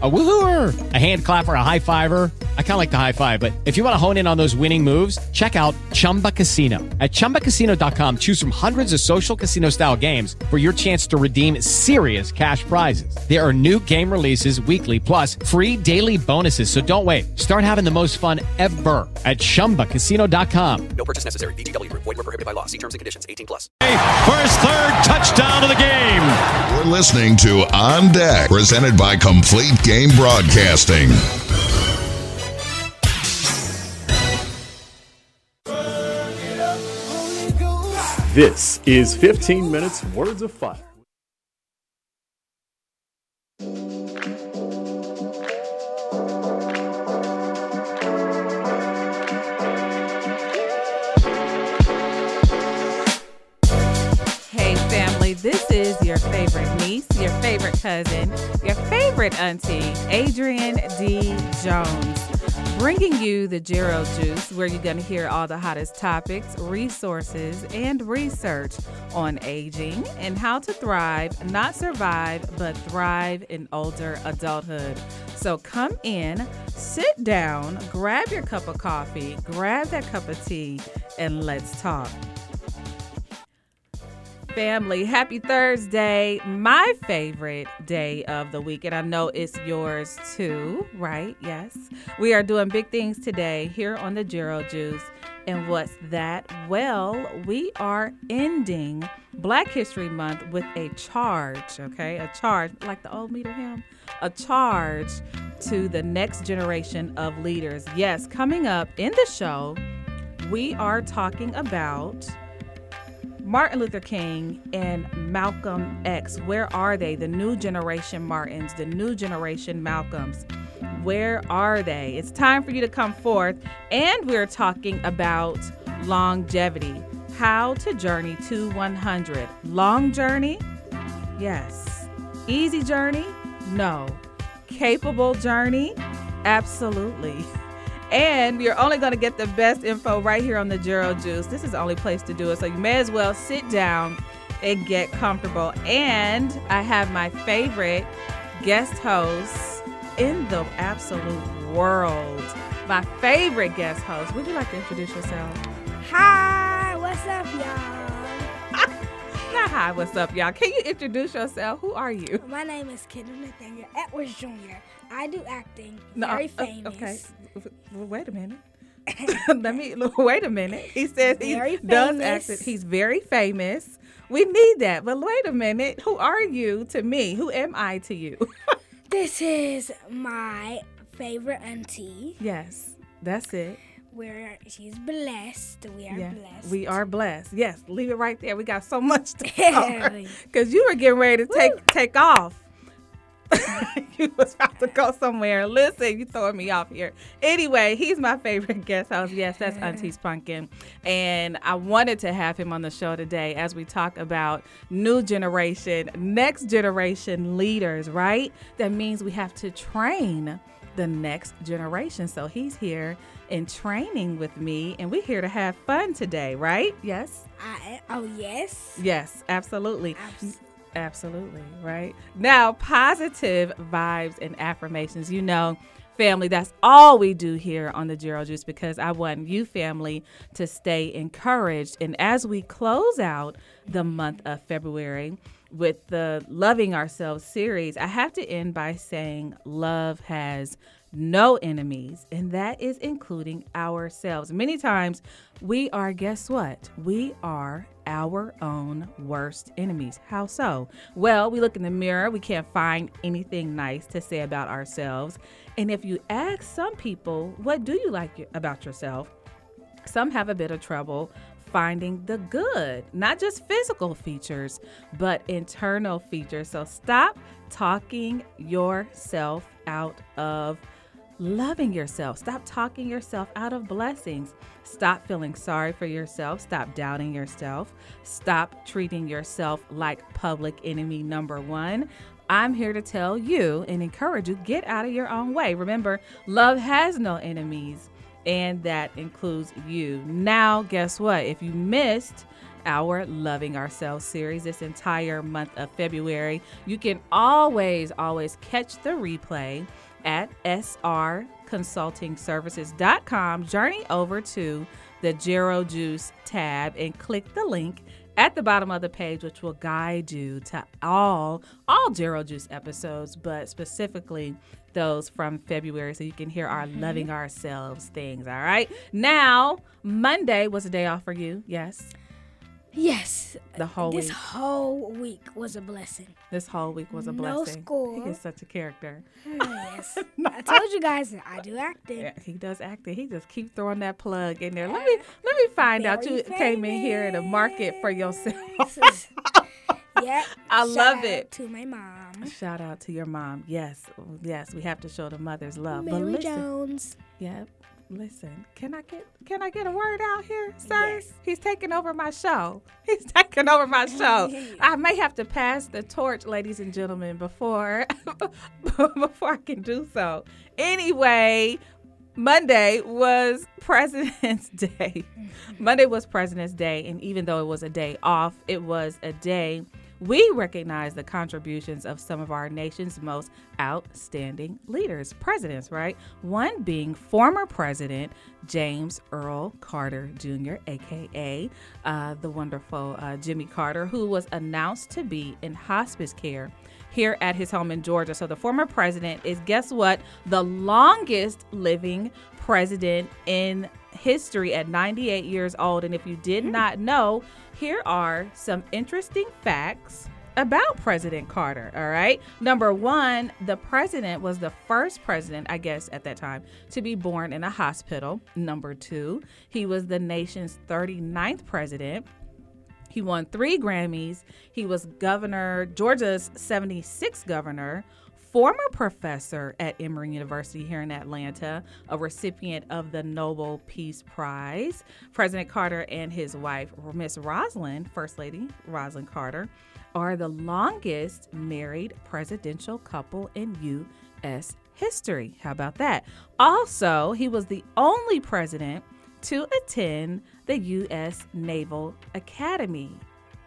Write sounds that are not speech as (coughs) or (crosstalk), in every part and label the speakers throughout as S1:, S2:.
S1: A woohooer, a hand clapper, a high fiver. I kind of like the high five, but if you want to hone in on those winning moves, check out Chumba Casino. At ChumbaCasino.com, choose from hundreds of social casino style games for your chance to redeem serious cash prizes. There are new game releases weekly, plus free daily bonuses. So don't wait. Start having the most fun ever at ChumbaCasino.com.
S2: No purchase necessary. VGW Group. Void were prohibited by law. See terms and conditions. 18 plus.
S3: First third touchdown of the game.
S4: You're listening to On Deck, presented by Complete Game Broadcasting.
S5: This is 15 Minutes Words of Fire.
S6: Is your favorite niece, your favorite cousin, your favorite auntie, Adrianne D. Jones, bringing you the Gero Juice, where you're going to hear all the hottest topics, resources, and research on aging and how to thrive, not survive, but thrive in older adulthood. So come in, sit down, grab your cup of coffee, grab that cup of tea, and let's talk family. Happy Thursday, my favorite day of the week. And I know it's yours too, right? Yes. We are doing big things today here on the Gero Juice. And what's that? Well, we are ending Black History Month with a charge, okay? A charge, like the old meter hymn, a charge to the next generation of leaders. Yes, coming up in the show, we are talking about Martin Luther King and Malcolm X. Where are they? The new generation Martins, the new generation Malcolms. Where are they? It's time for you to come forth. And we're talking about longevity, how to journey to 100. Long journey? Yes. Easy journey? No. Capable journey? Absolutely. (laughs) And you're only going to get the best info right here on the Gero Juice. This is the only place to do it. So you may as well sit down and get comfortable. And I have my favorite guest host in the absolute world. My favorite guest host. Would you like to introduce yourself?
S7: Hi, what's up, y'all? (laughs)
S6: Not hi, what's up, y'all? Can you introduce yourself? Who are you?
S7: My name is Kenneth Nathaniel Edwards Jr. I do acting.
S6: No,
S7: very
S6: uh,
S7: famous.
S6: okay. Wait a minute. (laughs) Let me wait a minute. He says he does act. He's very famous. We need that. But wait a minute. Who are you to me? Who am I to you? (laughs)
S7: This is my favorite auntie.
S6: yes, that's it.
S7: Where she's blessed. We are
S6: Yeah,
S7: blessed.
S6: we are blessed. Yes, leave it right there. We got so much to (laughs) cover because you were getting ready to take take off. (laughs) you was about to go somewhere. Listen, you throwing me off here. Anyway, he's my favorite guest host. Yes, that's Auntie Spunkin. And I wanted to have him on the show today as we talk about new generation, next generation leaders, right? That means we have to train the next generation. So he's here in training with me, and we're here to have fun today, right? Yes?
S7: I, oh yes.
S6: Yes, absolutely.
S7: Abs-
S6: Absolutely, right? Now, positive vibes and affirmations. You know, family, that's all we do here on the Gero Juice because I want you, family, to stay encouraged. And as we close out the month of February with the Loving Ourselves series, I have to end by saying love has no enemies, and that is including ourselves. Many times we are, guess what? We are our own worst enemies. How so? Well, we look in the mirror, we can't find anything nice to say about ourselves. And if you ask some people, what do you like about yourself? Some have a bit of trouble finding the good, not just physical features, but internal features. So stop talking yourself out of loving yourself. Stop talking yourself out of blessings. Stop feeling sorry for yourself. Stop doubting yourself. Stop treating yourself like public enemy number one. I'm here to tell you and encourage you get out of your own way. Remember, love has no enemies, and that includes you. Now, guess what? If you missed our Loving Ourselves series this entire month of February, you can always, always catch the replay at srconsultingservices.com. Journey over to the Gero Juice tab and click the link at the bottom of the page, which will guide you to all all Gero Juice episodes, but specifically those from February, so you can hear our
S7: Mm-hmm.
S6: loving ourselves things. All right. Now, Monday was a day off for you. Yes.
S7: Yes.
S6: The whole
S7: this
S6: week.
S7: whole week was a blessing.
S6: This whole week was a
S7: No
S6: blessing.
S7: school.
S6: He is such a character.
S7: yes. (laughs) I told you guys that I do acting.
S6: Yeah, he does acting. He just keep throwing that plug in there. Let me let me find out you
S7: Very
S6: came in here to market for yourself. (laughs)
S7: yeah.
S6: I
S7: shout
S6: love
S7: out
S6: it.
S7: To my mom.
S6: Shout out to your mom. Yes, yes, we have to show the mothers love. but
S7: Mary
S6: listen,
S7: Jones.
S6: yeah, listen. Can I get can I get a word out here, sir? He's taking over my show. (laughs) He's taking over my oh, show. I may have to pass the torch, ladies and gentlemen, before (laughs) before I can do so. Anyway, Monday was (laughs) President's Day. Mm-hmm. Monday was President's Day, and even though it was a day off, it was a day we recognize the contributions of some of our nation's most outstanding leaders, presidents, right? One being former President James Earl Carter Jr., aka uh, the wonderful uh, Jimmy Carter, who was announced to be in hospice care here at his home in Georgia. So the former president is, guess what, the longest living president in history at 98 years old. And if you did not know, here are some interesting facts about President Carter. All right. Number one, the president was the first president, I guess, at that time to be born in a hospital. Number two, he was the nation's 39th president. He won three Grammys. He was governor, Georgia's 76th governor, former professor at Emory University here in Atlanta, a recipient of the Nobel Peace Prize. President Carter and his wife, Miss Rosalynn, First Lady Rosalynn Carter, are the longest married presidential couple in U.S. history. How about that? Also, he was the only president to attend the U.S. Naval Academy.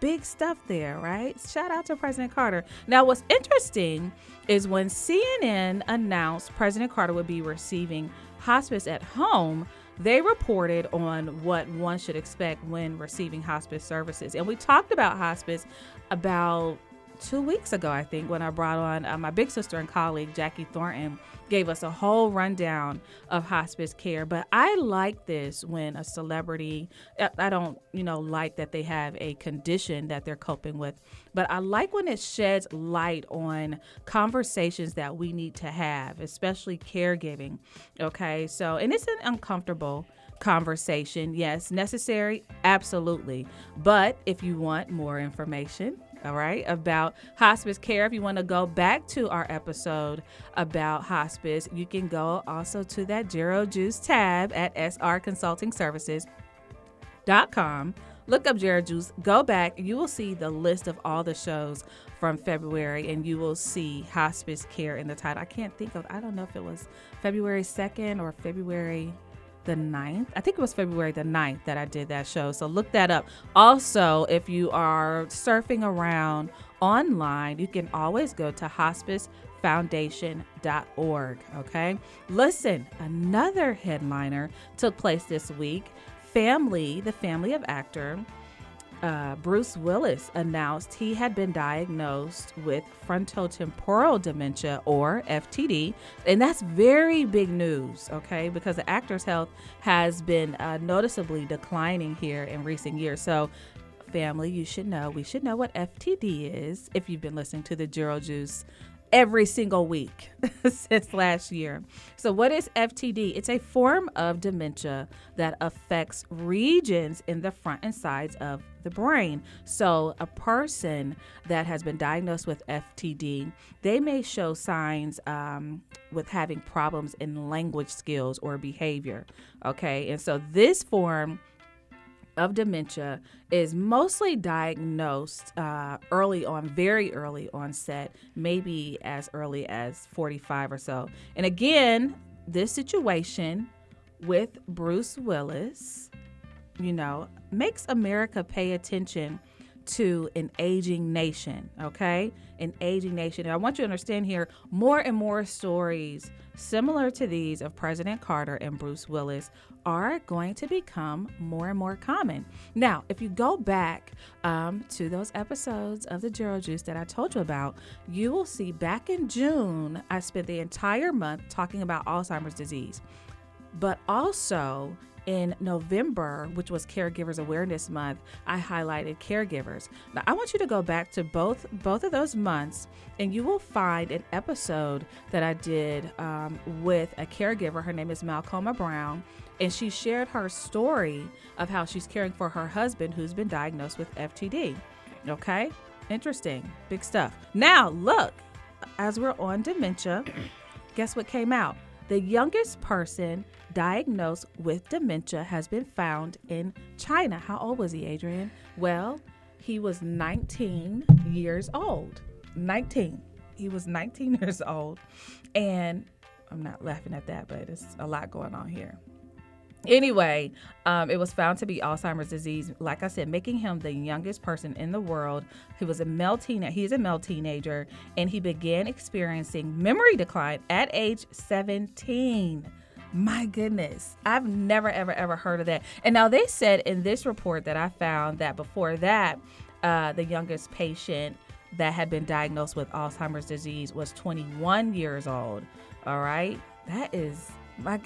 S6: Big stuff there, right? Shout out to President Carter. Now, what's interesting is when CNN announced President Carter would be receiving hospice at home, they reported on what one should expect when receiving hospice services. And we talked about hospice about two weeks ago, I think, when I brought on uh, my big sister and colleague, Jackie Thornton, gave us a whole rundown of hospice care. But I like this when a celebrity, I- don't, you know, like that they have a condition that they're coping with, but I like when it sheds light on conversations that we need to have, especially caregiving. Okay. So, and it's an uncomfortable conversation. Yes, necessary, absolutely. But if you want more information, all right, about hospice care, if you want to go back to our episode about hospice, you can go also to that Gero Juice tab at SR Consulting com. Look up Gero Juice. Go back. You will see the list of all the shows from February, and you will see hospice care in the title. I can't think of. I don't know if it was February second or February the 9th. I think it was February the 9th that I did that show. So look that up. Also, if you are surfing around online, you can always go to hospicefoundation.org. Okay. Listen, another headliner took place this week. Family, the family of actor uh, Bruce Willis announced he had been diagnosed with frontotemporal dementia or FTD. And that's very big news, okay? Because the actor's health has been uh, noticeably declining here in recent years. So, family, you should know, we should know what FTD is if you've been listening to the Gero Juice every single week (laughs) since last year. So, what is FTD? It's a form of dementia that affects regions in the front and sides of the brain. So, a person that has been diagnosed with FTD, they may show signs um, with having problems in language skills or behavior. Okay, and so this form of dementia is mostly diagnosed uh, early on, very early onset, maybe as early as 45 or so. And again, this situation with Bruce Willis, you know, makes America pay attention to an aging nation, okay? An aging nation. And I want you to understand here more and more stories similar to these of President Carter and Bruce Willis are going to become more and more common. Now, if you go back um, to those episodes of the Gero Juice that I told you about, you will see back in June, I spent the entire month talking about Alzheimer's disease. But also, in November, which was Caregivers Awareness Month, I highlighted caregivers. Now, I want you to go back to both both of those months, and you will find an episode that I did um, with a caregiver. Her name is Malcolma Brown, and she shared her story of how she's caring for her husband who's been diagnosed with FTD. Okay, interesting, big stuff. Now, look, as we're on dementia, (clears throat) guess what came out? The youngest person diagnosed with dementia has been found in China. How old was he, Adrianne? Well, he was 19 years old. 19. He was 19 (laughs) years old. And I'm not laughing at that, but it's a lot going on here. Anyway, um, it was found to be Alzheimer's disease. Like I said, making him the youngest person in the world. He was a male teen. He's a male teenager, and he began experiencing memory decline at age 17. My goodness, I've never, ever, ever heard of that. And now they said in this report that I found that before that, uh, the youngest patient that had been diagnosed with Alzheimer's disease was 21 years old. All right, that is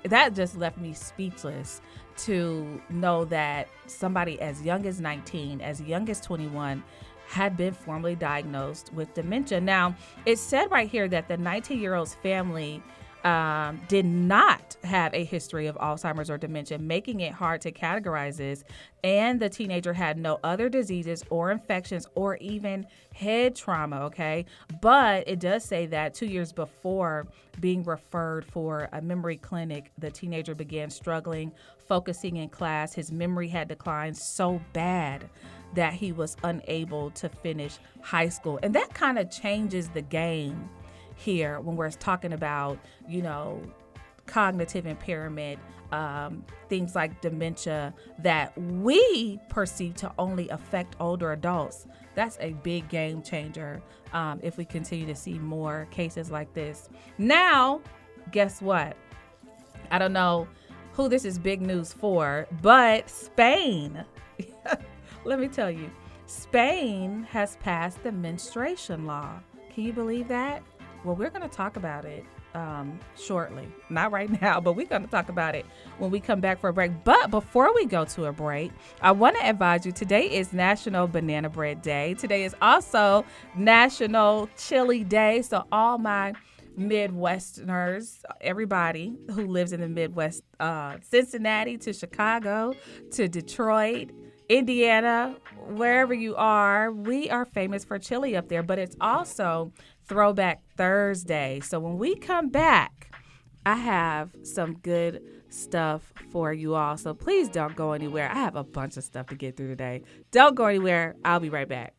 S6: that just left me speechless to know that somebody as young as 19, as young as 21, had been formally diagnosed with dementia. Now, it said right here that the 19 year old's family um, did not have a history of Alzheimer's or dementia, making it hard to categorize this. And the teenager had no other diseases or infections or even head trauma, okay? But it does say that two years before being referred for a memory clinic, the teenager began struggling, focusing in class. His memory had declined so bad that he was unable to finish high school. And that kind of changes the game here when we're talking about, you know, cognitive impairment, um, things like dementia that we perceive to only affect older adults. That's a big game changer um, if we continue to see more cases like this. Now, guess what? I don't know who this is big news for, but Spain. (laughs) Let me tell you, Spain has passed the menstruation law. Can you believe that? Well, we're going to talk about it um, shortly. Not right (laughs) now, but we're going to talk about it when we come back for a break. But before we go to a break, I want to advise you today is National Banana Bread Day. Today is also National Chili Day. So, all my Midwesterners, everybody who lives in the Midwest, uh, Cincinnati to Chicago to Detroit, Indiana, wherever you are, we are famous for chili up there, but it's also Throwback Thursday. So when we come back, I have some good stuff for you all. So please don't go anywhere. I have a bunch of stuff to get through today. Don't go anywhere. I'll be right back.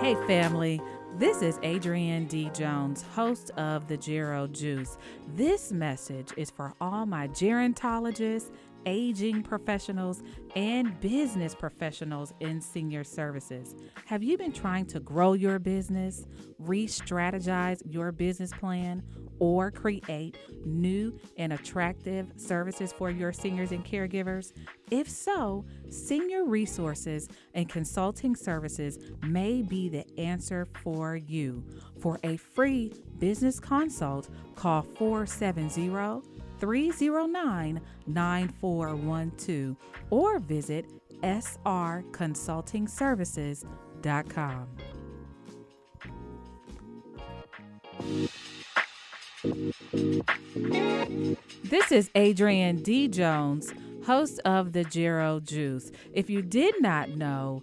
S6: Hey, family. This is Adrianne D. Jones, host of the Gero Juice. This message is for all my gerontologists aging professionals and business professionals in senior services. Have you been trying to grow your business, re strategize your business plan, or create new and attractive services for your seniors and caregivers? If so, Senior Resources and Consulting Services may be the answer for you. For a free business consult, call 470 309 9412 or visit srconsultingservices.com. This is Adrianne D. Jones, host of the Gero Juice. If you did not know,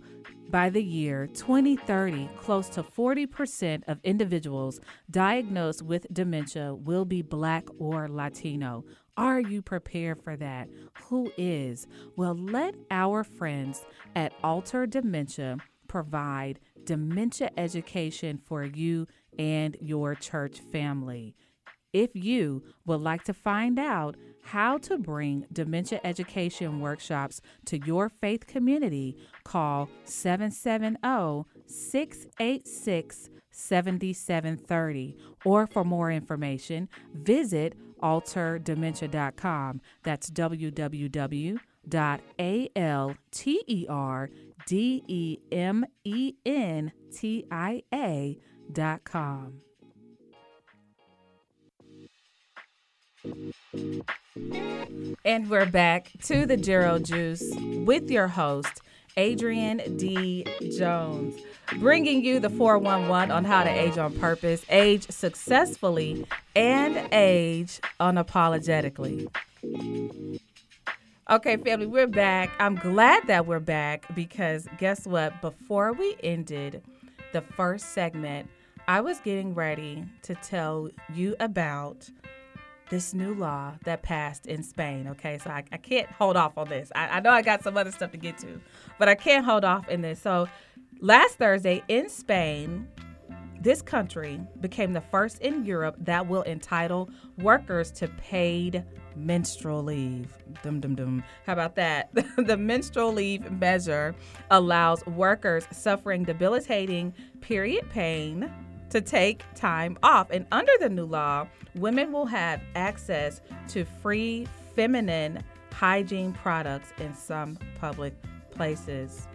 S6: by the year 2030, close to 40% of individuals diagnosed with dementia will be Black or Latino. Are you prepared for that? Who is? Well, let our friends at Alter Dementia provide dementia education for you and your church family. If you would like to find out how to bring dementia education workshops to your faith community, call 770 686 7730. Or for more information, visit alterdementia.com. That's www.alterdementia.com. And we're back to the Gero Juice with your host, Adrianne D. Jones, bringing you the 411 on how to age on purpose, age successfully, and age unapologetically. Okay, family, we're back. I'm glad that we're back because guess what? Before we ended the first segment, I was getting ready to tell you about this new law that passed in Spain. Okay, so I, I can't hold off on this. I, I know I got some other stuff to get to, but I can't hold off in this. So last Thursday in Spain, this country became the first in Europe that will entitle workers to paid menstrual leave. Dum dum dum. How about that? (laughs) the menstrual leave measure allows workers suffering debilitating period pain to take time off. And under the new law, women will have access to free feminine hygiene products in some public places.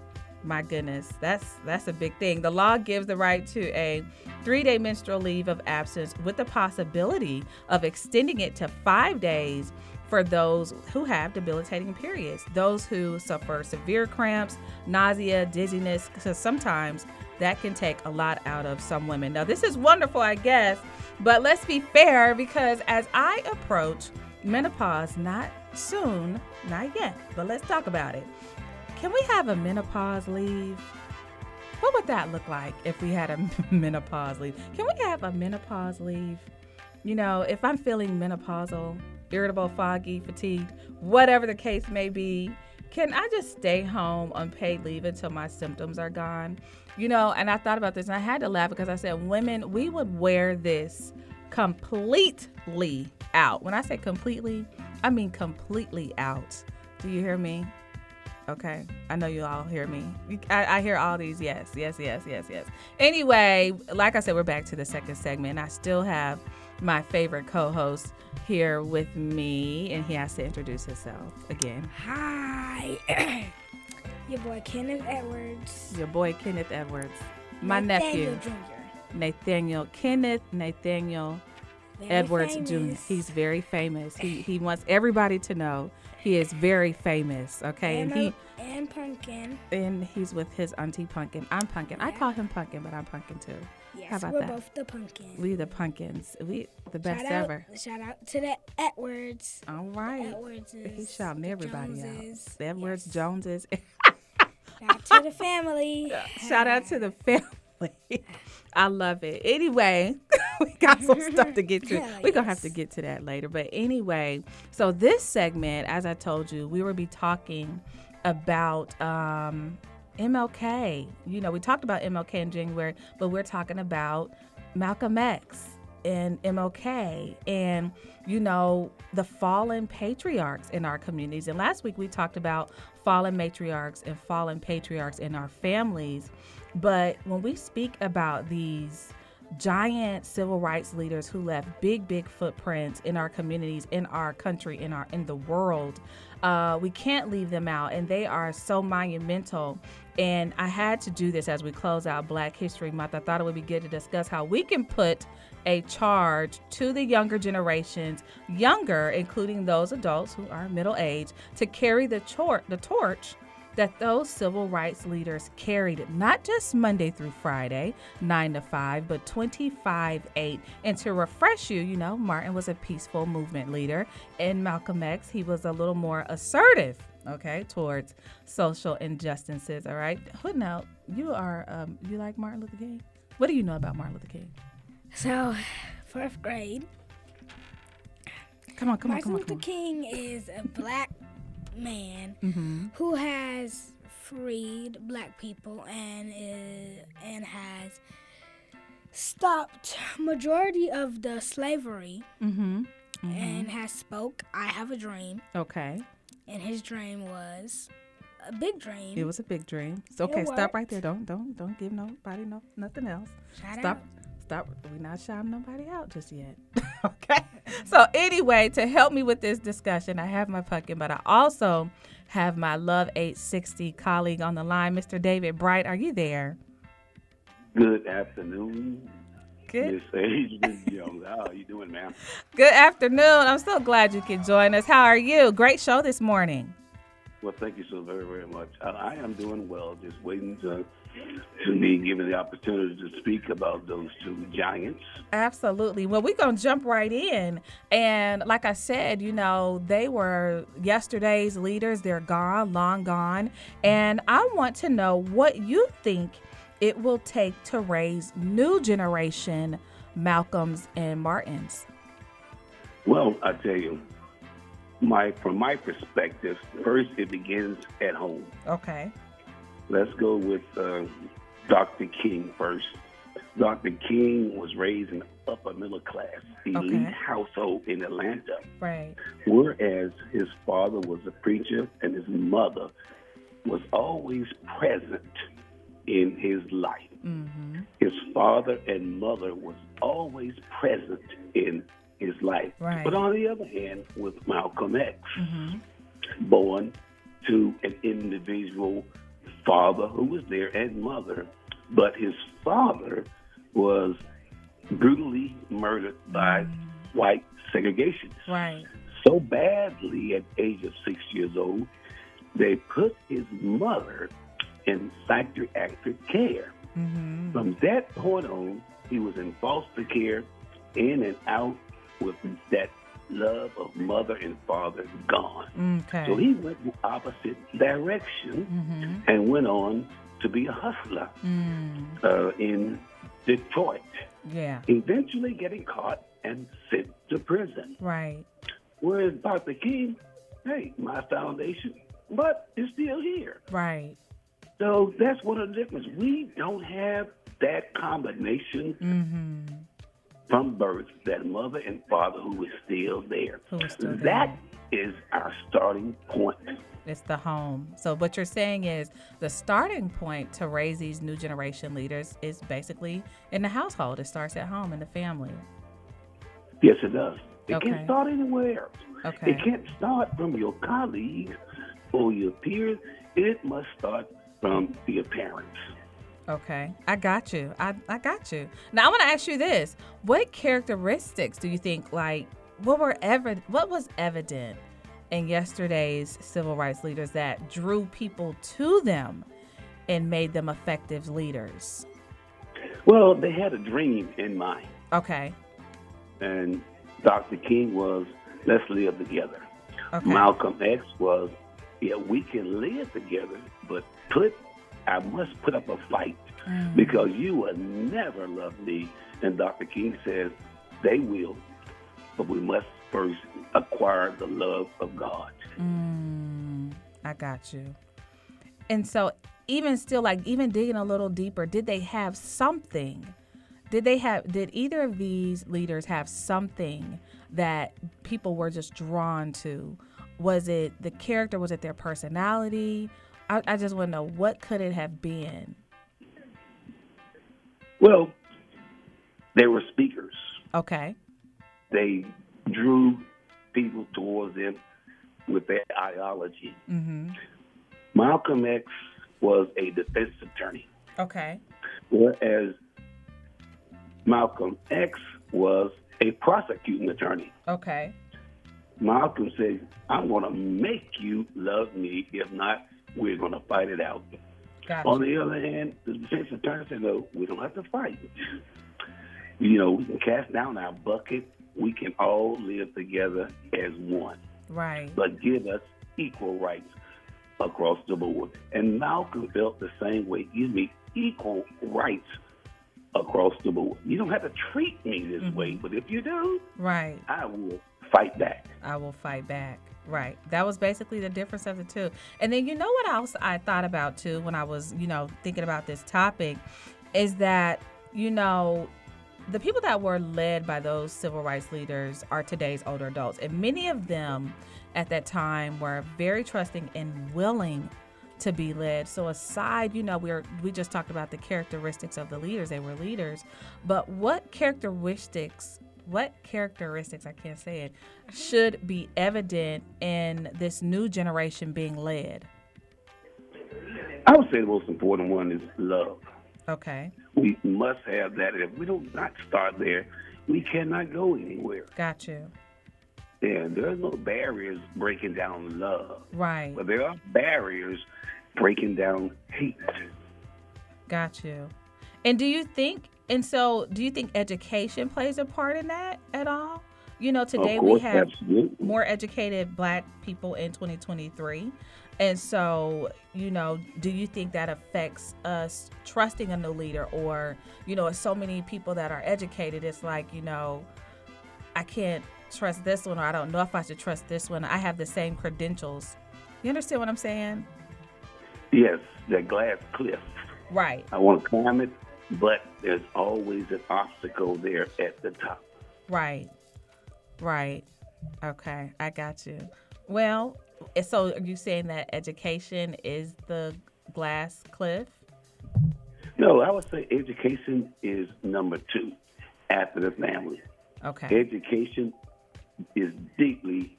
S6: My goodness, that's that's a big thing. The law gives the right to a 3-day menstrual leave of absence with the possibility of extending it to 5 days for those who have debilitating periods, those who suffer severe cramps, nausea, dizziness, because sometimes that can take a lot out of some women. Now, this is wonderful, I guess, but let's be fair because as I approach menopause, not soon, not yet, but let's talk about it. Can we have a menopause leave? What would that look like if we had a (laughs) menopause leave? Can we have a menopause leave? You know, if I'm feeling menopausal, irritable, foggy, fatigued, whatever the case may be, can I just stay home on paid leave until my symptoms are gone? You know, and I thought about this and I had to laugh because I said, women, we would wear this completely out. When I say completely, I mean completely out. Do you hear me? Okay. I know you all hear me. I, I, hear all these yes, yes, yes, yes, yes. Anyway, like I said, we're back to the second segment. I still have my favorite co host here with me, and he has to introduce himself again.
S7: Hi. (clears throat) Your boy Kenneth Edwards.
S6: Your boy Kenneth Edwards. My Nathaniel nephew. Jr. Nathaniel Kenneth Nathaniel very Edwards famous. Jr. He's very famous. He he wants everybody to know he is very famous. Okay,
S7: and,
S6: and he
S7: and Pumpkin.
S6: And he's with his auntie Pumpkin. I'm Pumpkin. Yeah. I call him Pumpkin, but I'm Pumpkin too.
S7: Yes,
S6: How about
S7: we're
S6: that?
S7: both the pumpkins.
S6: We the pumpkins. We the best
S7: shout out,
S6: ever.
S7: Shout out to the Edwards.
S6: All right.
S7: Edwards.
S6: He's shouting everybody
S7: Joneses.
S6: out. The Edwards
S7: yes.
S6: Joneses. (laughs)
S7: Shout out to the family. (laughs)
S6: Shout out to the family. (laughs) I love it. Anyway, (laughs) we got some stuff to get to.
S7: Hell
S6: We're going to have to get to that later. But anyway, so this segment, as I told you, we will be talking about um, MLK. You know, we talked about MLK in January, but we're talking about Malcolm X and MLK and, you know, the fallen patriarchs in our communities. And last week we talked about fallen matriarchs and fallen patriarchs in our families. But when we speak about these giant civil rights leaders who left big, big footprints in our communities, in our country, in our in the world. Uh, we can't leave them out, and they are so monumental. And I had to do this as we close out Black History Month. I thought it would be good to discuss how we can put a charge to the younger generations, younger, including those adults who are middle age, to carry the, tor- the torch that those civil rights leaders carried not just Monday through Friday, 9 to 5, but 25 8. And to refresh you, you know, Martin was a peaceful movement leader. In Malcolm X, he was a little more assertive, okay, towards social injustices, all right? Now, you are, um, you like Martin Luther King? What do you know about Martin Luther King?
S7: So, fourth grade.
S6: Come on, come on, come on.
S7: Luther
S6: Come on.
S7: King is a black man
S6: Mm-hmm.
S7: who has freed black people and is, and has stopped majority of the slavery
S6: Mm-hmm.
S7: and has spoke I have a dream
S6: Okay.
S7: and his dream was a big dream.
S6: It was a big dream. So, okay, stop right there. Don't, don't, don't give nobody no nothing else.
S7: Shout
S6: Stop.
S7: out.
S6: Stop. We're not shouting nobody out just yet. (laughs) okay. So anyway, to help me with this discussion, I have my pumpkin, but I also have my Love 860 colleague on the line, Mr. David Bright. Are you there?
S8: Good afternoon,
S6: Good.
S8: Miss Adrianne Jones. How are you doing, ma'am?
S6: Good afternoon. I'm so glad you could join us. How are you? Great show this morning.
S8: Well, thank you so very, very much. I, I am doing well. Just waiting to to be given the opportunity to speak about those two giants.
S6: Absolutely. Well, we're going to jump right in. And like I said, you know, they were yesterday's leaders. They're gone, long gone. And I want to know what you think it will take to raise new generation Malcolms and Martins.
S8: Well, I tell you, my from my perspective, first it begins at home.
S6: Okay.
S8: Let's go with uh, Dr. King first. Dr. King was raised in upper middle class, elite
S6: Okay.
S8: household in Atlanta.
S6: Right.
S8: Whereas his father was a preacher and his mother was always present in his life.
S6: Mm-hmm.
S8: His father and mother was always present in his life.
S6: Right.
S8: But on the other hand, with Malcolm X,
S6: Mm-hmm.
S8: born to an individual father who was there and mother, but his father was brutally murdered by white segregationists
S6: Right.
S8: so badly at the age of six years old, they put his mother in psychiatric care.
S6: Mm-hmm.
S8: From that point on, he was in foster care, in and out with that love of mother and father gone.
S6: Okay.
S8: So he went the opposite direction
S6: Mm-hmm.
S8: and went on to be a hustler
S6: Mm.
S8: uh, in Detroit,
S6: Yeah.
S8: eventually getting caught and sent to prison.
S6: Right.
S8: Whereas Dr. King, hey, my foundation, but it's still here.
S6: Right.
S8: So that's one of the difference. We don't have that combination
S6: Mm-hmm.
S8: From birth, that mother and father who is still there.
S6: Who is still
S8: That is our starting point.
S6: It's the home. So what you're saying is the starting point to raise these new generation leaders is basically in the household. It starts at home in the family.
S8: Yes, it does. It
S6: Okay.
S8: can't start anywhere.
S6: Okay.
S8: It can't start from your colleagues or your peers. It must start from your parents.
S6: Okay. I got you. I, I got you. Now I want to ask you this. What characteristics do you think like what were ever what was evident in yesterday's civil rights leaders that drew people to them and made them effective leaders?
S8: Well, they had a dream in mind.
S6: Okay.
S8: and Dr. King was let's live together.
S6: Okay.
S8: Malcolm X was yeah we can live together, but put I must put up a fight
S6: Mm.
S8: because you will never love me. And Dr. King says they will, but we must first acquire the love of God.
S6: Mm, I got you. And so, even still, like even digging a little deeper, did they have something? Did they have? Did either of these leaders have something that people were just drawn to? Was it the character? Was it their personality? I, I just want to know what could it have been.
S8: Well, They were speakers.
S6: Okay.
S8: They drew people towards them with their ideology.
S6: Mm-hmm.
S8: Malcolm X was a defense attorney,
S6: Okay.
S8: whereas Malcolm X was a prosecuting attorney.
S6: Okay.
S8: Malcolm said, I'm going to make you love me. If not, we're going to fight it out.
S6: Gotcha.
S8: On the other hand, the defense attorney said, no, we don't have to fight. You know, we can cast down our bucket. We can all live together as one,
S6: Right.
S8: but give us equal rights across the board. And Malcolm felt the same way. Give me equal rights across the board. You don't have to treat me this mm-hmm. way, but if you do,
S6: Right.
S8: I will fight back.
S6: I will fight back. Right. That was basically the difference of the two. And then you know what else I thought about too when I was, you know, thinking about this topic is that, you know, the people that were led by those civil rights leaders are today's older adults. And many of them at that time were very trusting and willing to be led. So aside, you know, we're we just talked about the characteristics of the leaders. They were leaders. But what characteristics what characteristics I can't say it should be evident in this new generation being led?
S8: I would say the most important one is love.
S6: Okay.
S8: We must have that. If we don't not start there, we cannot go anywhere.
S6: Got you.
S8: And there's no barriers breaking down love,
S6: Right.
S8: but there are barriers breaking down hate.
S6: Got you. And do you think and so do you think education plays a part in that at all? You know, today
S8: course,
S6: we have
S8: absolutely.
S6: more educated black people in 2023. And so, you know, do you think that affects us trusting a new leader or, you know, so many people that are educated, it's like, you know, I can't trust this one or I don't know if I should trust this one. I have the same credentials. You understand what I'm saying?
S8: Yes, that glass cliff.
S6: Right.
S8: I want to climb it, but there's always an obstacle there at the top.
S6: Right. Right. Okay, I got you. Well, eh, so are you saying that education is the glass cliff?
S8: No, I would say education is number two after the family.
S6: Okay.
S8: Education is deeply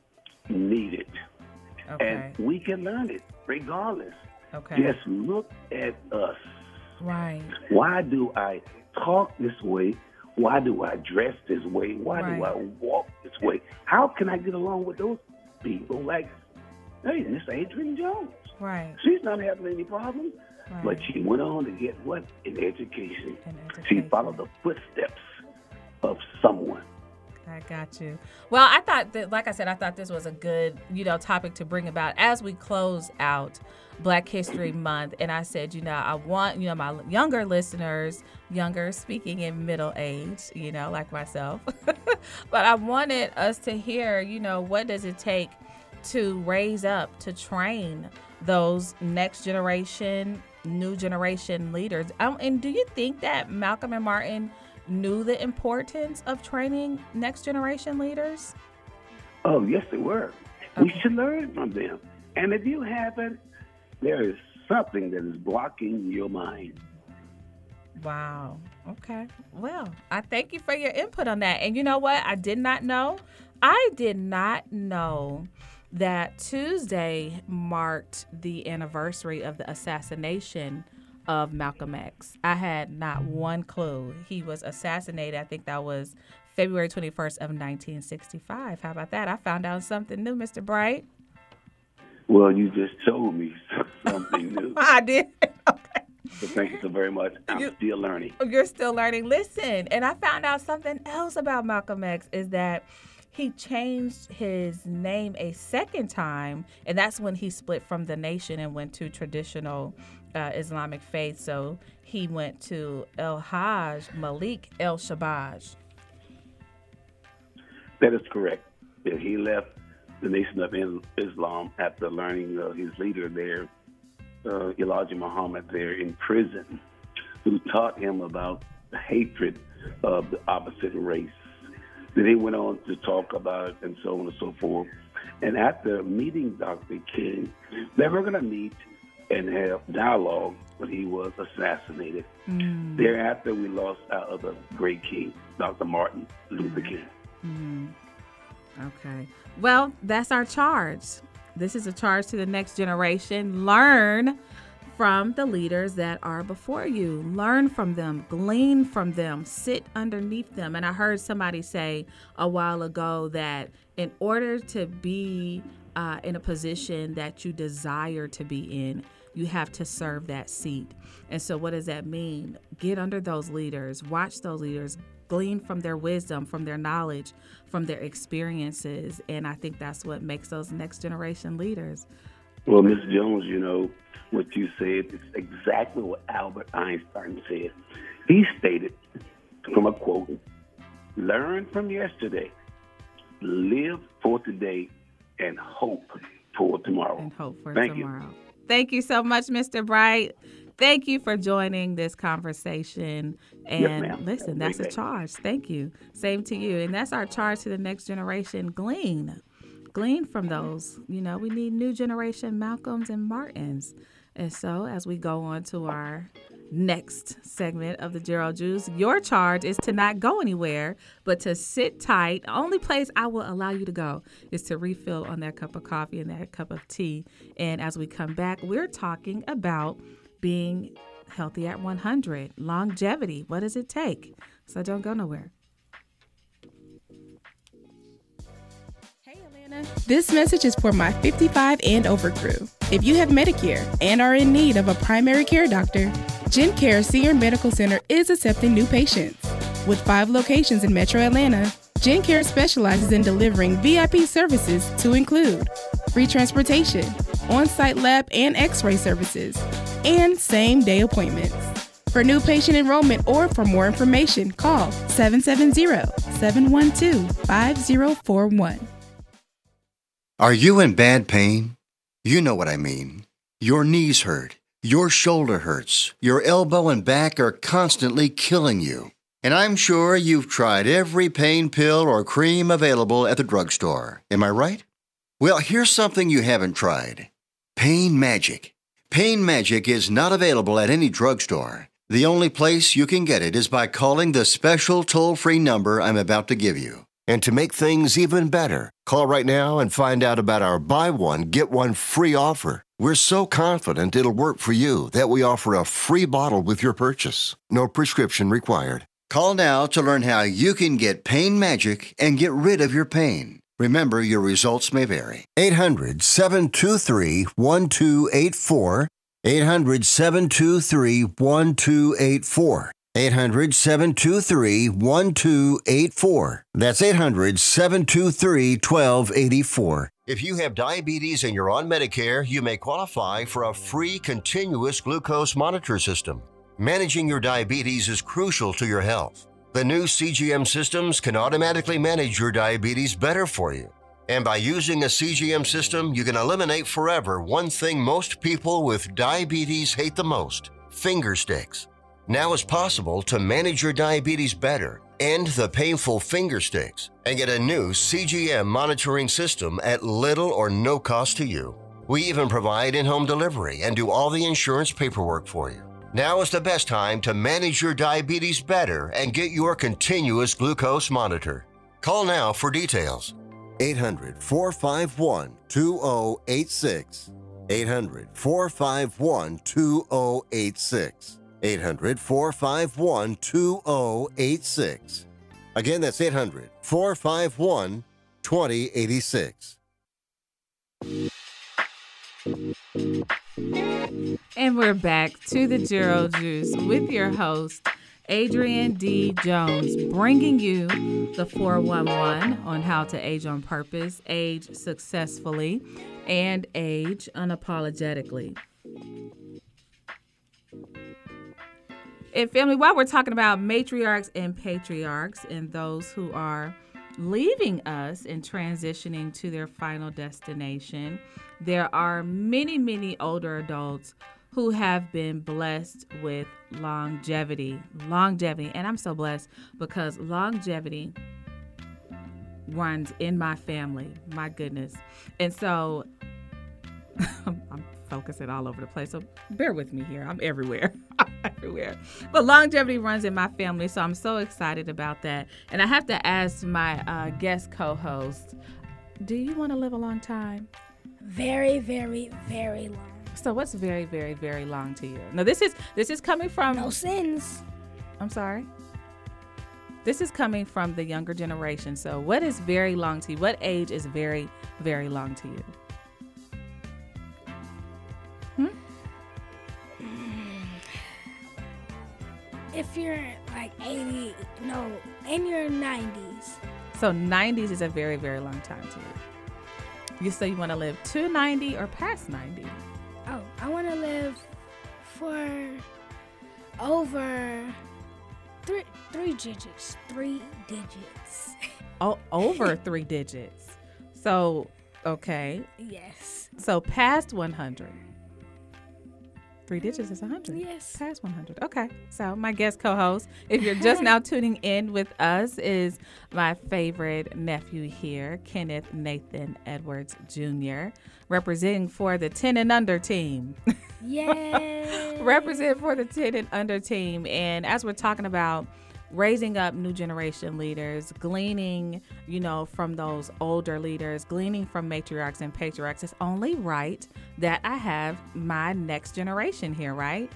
S8: needed.
S6: Okay.
S8: And we can learn it regardless.
S6: Okay.
S8: Just look at us.
S6: Right.
S8: Why do I talk this way? Why do I dress this way? Why do I walk this way? How can I get along with those people? Like, hey, Miss Adrianne Jones.
S6: Right.
S8: She's not having any problems.
S6: Right.
S8: But she went on to get what? An education.
S6: An
S8: She followed the footsteps of someone.
S6: I got you. Well, I thought that, like I said, I thought this was a good, you know, topic to bring about as we close out Black History (clears throat) Month. And I said, you know, I want, you know, my younger listeners, younger speaking in middle age, you know, like myself, (laughs) but I wanted us to hear, you know, what does it take to raise up, to train those next generation, new generation leaders? Um, and do you think that Malcolm and Martin knew the importance of training next generation leaders?
S8: Oh, yes, they were. We should learn from them. And if you haven't, there is something that is blocking your mind.
S6: Wow. Okay. Well, I thank you for your input on that. And you know what? I did not know. I did not know that Tuesday marked the anniversary of the assassination of Malcolm X. I had not one clue. He was assassinated. I think that was February 21st of 1965. How about that? I found out something new, Mr. Bright.
S8: Well, you just told me (laughs) something new. (laughs)
S6: I did. (laughs)
S8: So thank you so very much. I'm
S6: You-
S8: still learning.
S6: Oh, you're still learning. Listen, and I found out something else about Malcolm X is that he changed his name a second time, and that's when he split from the nation and went to traditional uh, Islamic faith. So he went to El Hajj Malik El Shabazz.
S8: That is correct. That he left the Nation of Islam after learning uh, his leader there, uh, Elijah Muhammad, there in prison, who taught him about the hatred of the opposite race. Then he went on to talk about it and so on and so forth. And after meeting Dr. King, they were going to meet and have dialogue when he was assassinated.
S6: Mm.
S8: Thereafter, we lost our other great king, Dr. Martin Luther King.
S6: Mm. Okay. Well, that's our charge. This is a charge to the next generation. Learn from the leaders that are before you. Learn from them, glean from them, sit underneath them. And I heard somebody say a while ago that in order to be uh, in a position that you desire to be in, you have to serve that seat. And so, what does that mean? Get under those leaders, watch those leaders, glean from their wisdom, from their knowledge, from their experiences. And I think that's what makes those next generation leaders.
S8: Well, Ms. Jones, you know, what you said is exactly what Albert Einstein said. He stated, from a quote, learn from yesterday, live for today, and hope for tomorrow.
S6: And hope for
S8: Thank
S6: tomorrow.
S8: You.
S6: Thank you so much, Mr. Bright. Thank you for joining this conversation. And
S8: yes,
S6: listen, that's a charge. Thank you. Same to you. And that's our charge to the next generation. Glean. Glean from those. You know, we need new generation Malcolms and Martins. And so, as we go on to our next segment of the Gero Juice, your charge is to not go anywhere, but to sit tight. The only place I will allow you to go is to refill on that cup of coffee and that cup of tea. And as we come back, we're talking about being healthy at 100, longevity. What does it take? So don't go nowhere.
S9: This message is for my 55 and over crew. If you have Medicare and are in need of a primary care doctor, GenCare Senior Medical Center is accepting new patients. With five locations in Metro Atlanta, GenCare specializes in delivering VIP services to include free transportation, on site lab and x ray services, and same day appointments. For new patient enrollment or for more information, call 770 712 5041.
S10: Are you in bad pain? You know what I mean. Your knees hurt, your shoulder hurts, your elbow and back are constantly killing you. And I'm sure you've tried every pain pill or cream available at the drugstore. Am I right? Well, here's something you haven't tried Pain Magic. Pain Magic is not available at any drugstore. The only place you can get it is by calling the special toll free number I'm about to give you.
S11: And to make things even better, call right now and find out about our buy one, get one free offer. We're so confident it'll work for you that we offer a free bottle with your purchase. No prescription required.
S10: Call now to learn how you can get Pain Magic and get rid of your pain. Remember, your results may vary.
S11: 800 723 1284. 800 723 1284. 800 723 1284. That's 800 723 1284. If you have diabetes and you're on Medicare, you may qualify for a free continuous glucose monitor system. Managing your diabetes is crucial to your health. The new CGM systems can automatically manage your diabetes better for you. And by using a CGM system, you can eliminate forever one thing most people with diabetes hate the most finger sticks. Now it's possible to manage your diabetes better, end the painful finger sticks, and get a new CGM monitoring system at little or no cost to you. We even provide in home delivery and do all the insurance paperwork for you. Now is the best time to manage your diabetes better and get your continuous glucose monitor. Call now for details. 800 451 2086. 800 451 2086. 800 451 2086. Again, that's 800 451 2086.
S6: And we're back to the Gero Juice with your host, Adrianne D. Jones, bringing you the 411 on how to age on purpose, age successfully, and age unapologetically. And family, while we're talking about matriarchs and patriarchs and those who are leaving us and transitioning to their final destination, there are many, many older adults who have been blessed with longevity. Longevity. And I'm so blessed because longevity runs in my family. My goodness. And so (laughs) I'm focusing all over the place, so bear with me here. I'm everywhere. (laughs) everywhere. But longevity runs in my family, so I'm so excited about that. And I have to ask my uh, guest co host do you want to live a long time?
S7: Very, very, very long.
S6: So what's very, very, very long to you? Now this is this is coming from
S7: no sins.
S6: I'm sorry. This is coming from the younger generation. So what is very long to you? What age is very, very long to you?
S7: If you're like 80, no, in your 90s.
S6: So 90s is a very, very long time to you. You say you want to live to 90 or past 90?
S7: Oh, I want to live for over three three digits. Three digits. (laughs)
S6: oh, over three digits. So, okay.
S7: Yes.
S6: So past 100. Three digits is 100.
S7: Yes.
S6: Past 100. Okay. So, my guest co host, if you're just now (laughs) tuning in with us, is my favorite nephew here, Kenneth Nathan Edwards Jr., representing for the 10 and under team. (laughs)
S7: Yay.
S6: Represent for the 10 and under team. And as we're talking about, raising up new generation leaders, gleaning, you know, from those older leaders, gleaning from matriarchs and patriarchs. It's only right that I have my next generation here, right?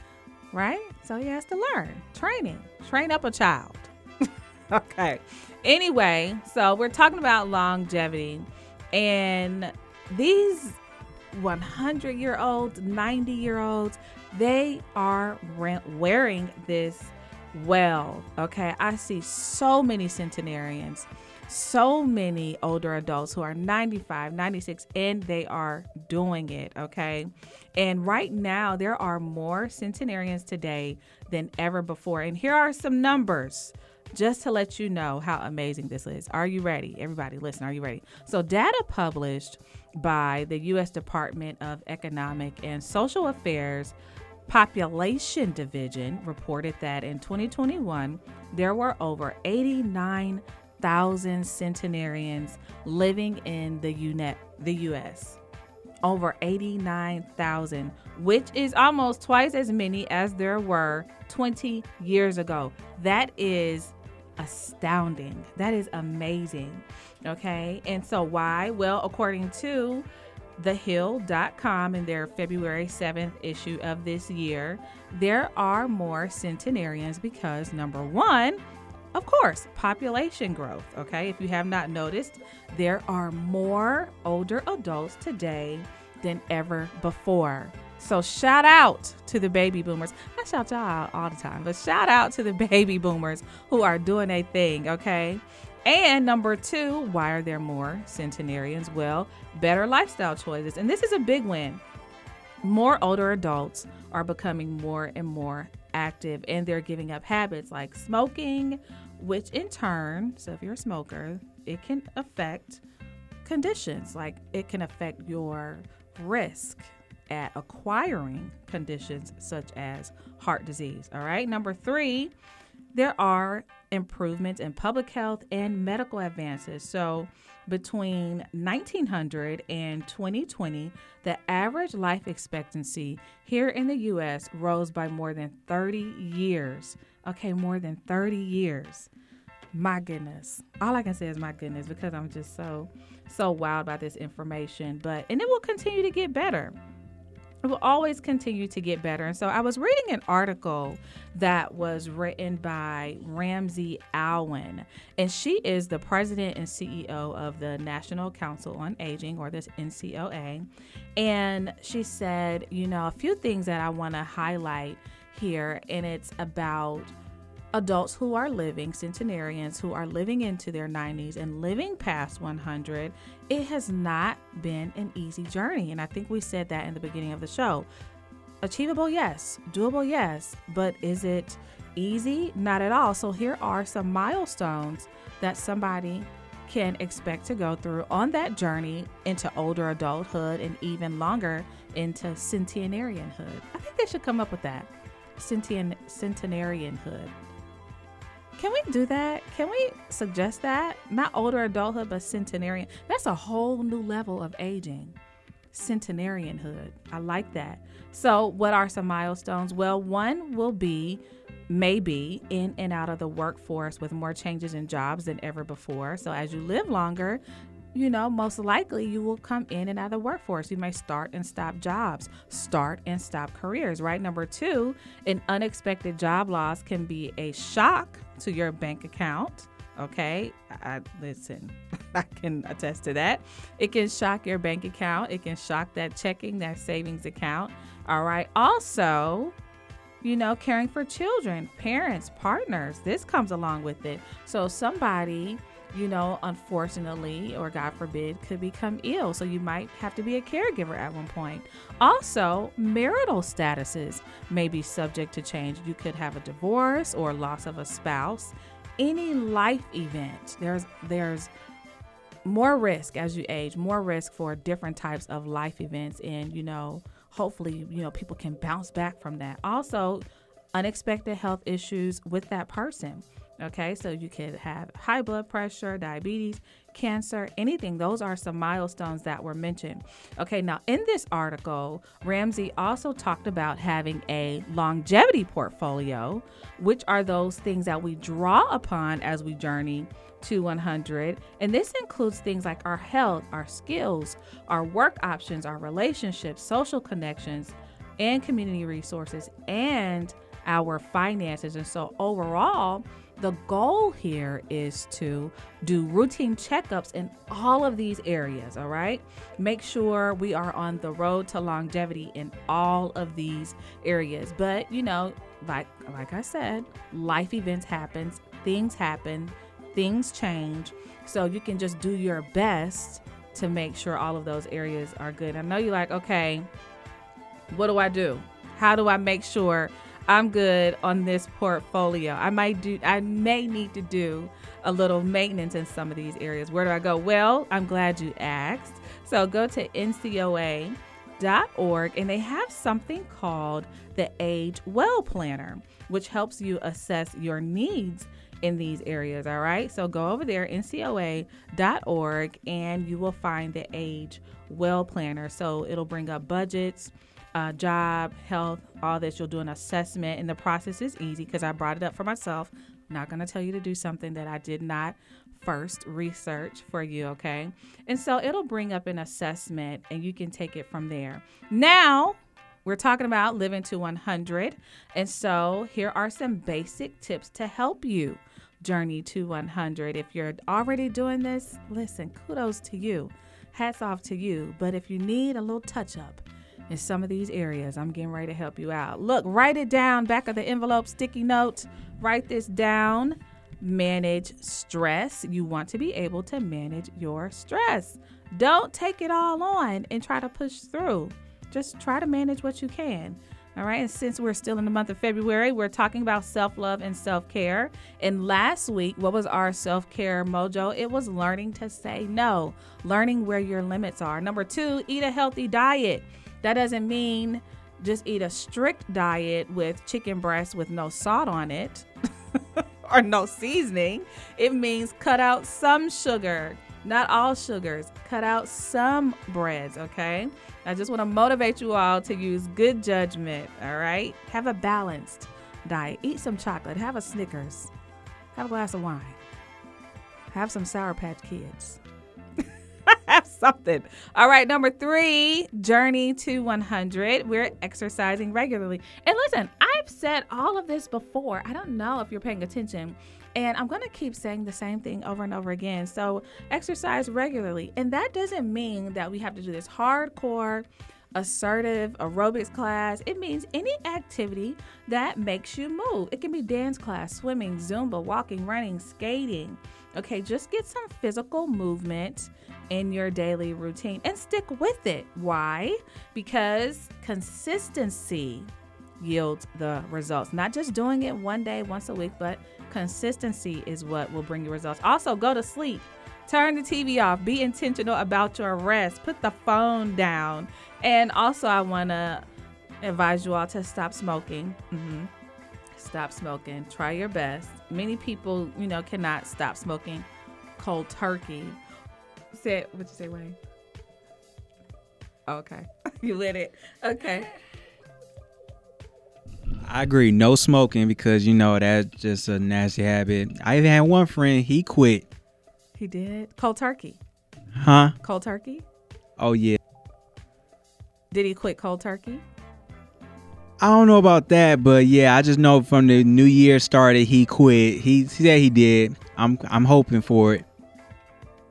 S6: Right? So he has to learn. Training. Train up a child. (laughs) okay. Anyway, so we're talking about longevity and these 100 year olds, 90 year olds, they are wearing this well. Okay. I see so many centenarians, so many older adults who are 95, 96, and they are doing it. Okay. And right now, there are more centenarians today than ever before. And here are some numbers just to let you know how amazing this is. Are you ready? Everybody, listen, are you ready? So, data published by the U.S. Department of Economic and Social Affairs Population Division reported that in 2021, there were over 89,000 centenarians living in the, the U.S. Over 89,000, which is almost twice as many as there were 20 years ago. That is astounding. That is amazing. Okay. And so, why? Well, according to thehill.com in their February 7th issue of this year, there are more centenarians because number one, of course, population growth. Okay, if you have not noticed, there are more older adults today than ever before. So, shout out to the baby boomers. I shout y'all out all the time, but shout out to the (laughs) baby boomers who are doing a thing. Okay, and number two, why are there more centenarians? Well, better lifestyle choices. And this is a big win. More older adults are becoming more and more active and they're giving up habits like smoking, which in turn, so if you're a smoker, it can affect conditions like it can affect your risk at acquiring conditions such as heart disease. All right. Number three, there are improvements in public health and medical advances. So, between 1900 and 2020, the average life expectancy here in the US rose by more than 30 years. Okay, more than 30 years. My goodness. All I can say is my goodness because I'm just so, so wild about this information. But, and it will continue to get better it will always continue to get better. And so I was reading an article that was written by Ramsey Alwin, and she is the president and CEO of the National Council on Aging, or this NCOA. And she said, you know, a few things that I want to highlight here, and it's about adults who are living, centenarians who are living into their 90s and living past 100, it has not been an easy journey. And I think we said that in the beginning of the show. Achievable, yes. Doable, yes. But is it easy? Not at all. So here are some milestones that somebody can expect to go through on that journey into older adulthood and even longer into centenarianhood. I think they should come up with that. Centen- centenarianhood. Can we do that? Can we suggest that? Not older adulthood, but centenarian. That's a whole new level of aging. centenarianhood. I like that. So, what are some milestones? Well, one will be maybe in and out of the workforce with more changes in jobs than ever before. So, as you live longer, you know, most likely you will come in and out of the workforce. You may start and stop jobs, start and stop careers, right? Number two, an unexpected job loss can be a shock to your bank account. Okay, I, listen, (laughs) I can attest to that. It can shock your bank account, it can shock that checking, that savings account. All right, also, you know, caring for children, parents, partners, this comes along with it. So, somebody you know, unfortunately, or God forbid, could become ill. So you might have to be a caregiver at one point. Also, marital statuses may be subject to change. You could have a divorce or loss of a spouse. Any life event, there's there's more risk as you age, more risk for different types of life events, and you know, hopefully, you know, people can bounce back from that. Also, unexpected health issues with that person. Okay, so you could have high blood pressure, diabetes, cancer, anything. Those are some milestones that were mentioned. Okay, now in this article, Ramsey also talked about having a longevity portfolio, which are those things that we draw upon as we journey to 100. And this includes things like our health, our skills, our work options, our relationships, social connections, and community resources, and our finances. And so overall, the goal here is to do routine checkups in all of these areas, all right? Make sure we are on the road to longevity in all of these areas. But, you know, like like I said, life events happens, things happen, things change. So you can just do your best to make sure all of those areas are good. I know you're like, okay, what do I do? How do I make sure I'm good on this portfolio. I might do I may need to do a little maintenance in some of these areas. Where do I go? Well, I'm glad you asked. So go to NCOA.org and they have something called the Age Well Planner, which helps you assess your needs in these areas. All right. So go over there, NCOA.org, and you will find the Age Well Planner. So it'll bring up budgets uh, job, health, all this. You'll do an assessment, and the process is easy because I brought it up for myself. I'm not going to tell you to do something that I did not first research for you, okay? And so it'll bring up an assessment, and you can take it from there. Now, we're talking about living to 100. And so here are some basic tips to help you journey to 100. If you're already doing this, listen, kudos to you. Hats off to you. But if you need a little touch up, in some of these areas. I'm getting ready to help you out. Look, write it down, back of the envelope, sticky notes. Write this down. Manage stress. You want to be able to manage your stress. Don't take it all on and try to push through. Just try to manage what you can. All right. And since we're still in the month of February, we're talking about self love and self care. And last week, what was our self care mojo? It was learning to say no, learning where your limits are. Number two, eat a healthy diet. That doesn't mean just eat a strict diet with chicken breast with no salt on it (laughs) or no seasoning. It means cut out some sugar, not all sugars. Cut out some breads, okay? I just want to motivate you all to use good judgment, all right? Have a balanced diet. Eat some chocolate, have a Snickers, have a glass of wine, have some Sour Patch Kids. (laughs) something. All right, number three, journey to 100. We're exercising regularly. And listen, I've said all of this before. I don't know if you're paying attention. And I'm going to keep saying the same thing over and over again. So, exercise regularly. And that doesn't mean that we have to do this hardcore, assertive aerobics class. It means any activity that makes you move. It can be dance class, swimming, Zumba, walking, running, skating. Okay, just get some physical movement in your daily routine and stick with it. Why? Because consistency yields the results. Not just doing it one day, once a week, but consistency is what will bring you results. Also, go to sleep. Turn the TV off. Be intentional about your rest. Put the phone down. And also, I want to advise you all to stop smoking. Mm-hmm. Stop smoking. Try your best. Many people, you know, cannot stop smoking cold turkey Say what you say, Wayne? Okay. (laughs) you lit it. Okay.
S12: I agree. No smoking because you know that's just a nasty habit. I even had one friend. He quit.
S6: He did. Cold turkey.
S12: Huh?
S6: Cold turkey?
S12: Oh yeah.
S6: Did he quit cold turkey?
S12: I don't know about that, but yeah, I just know from the new year started he quit. He, said he did. I'm I'm hoping for it.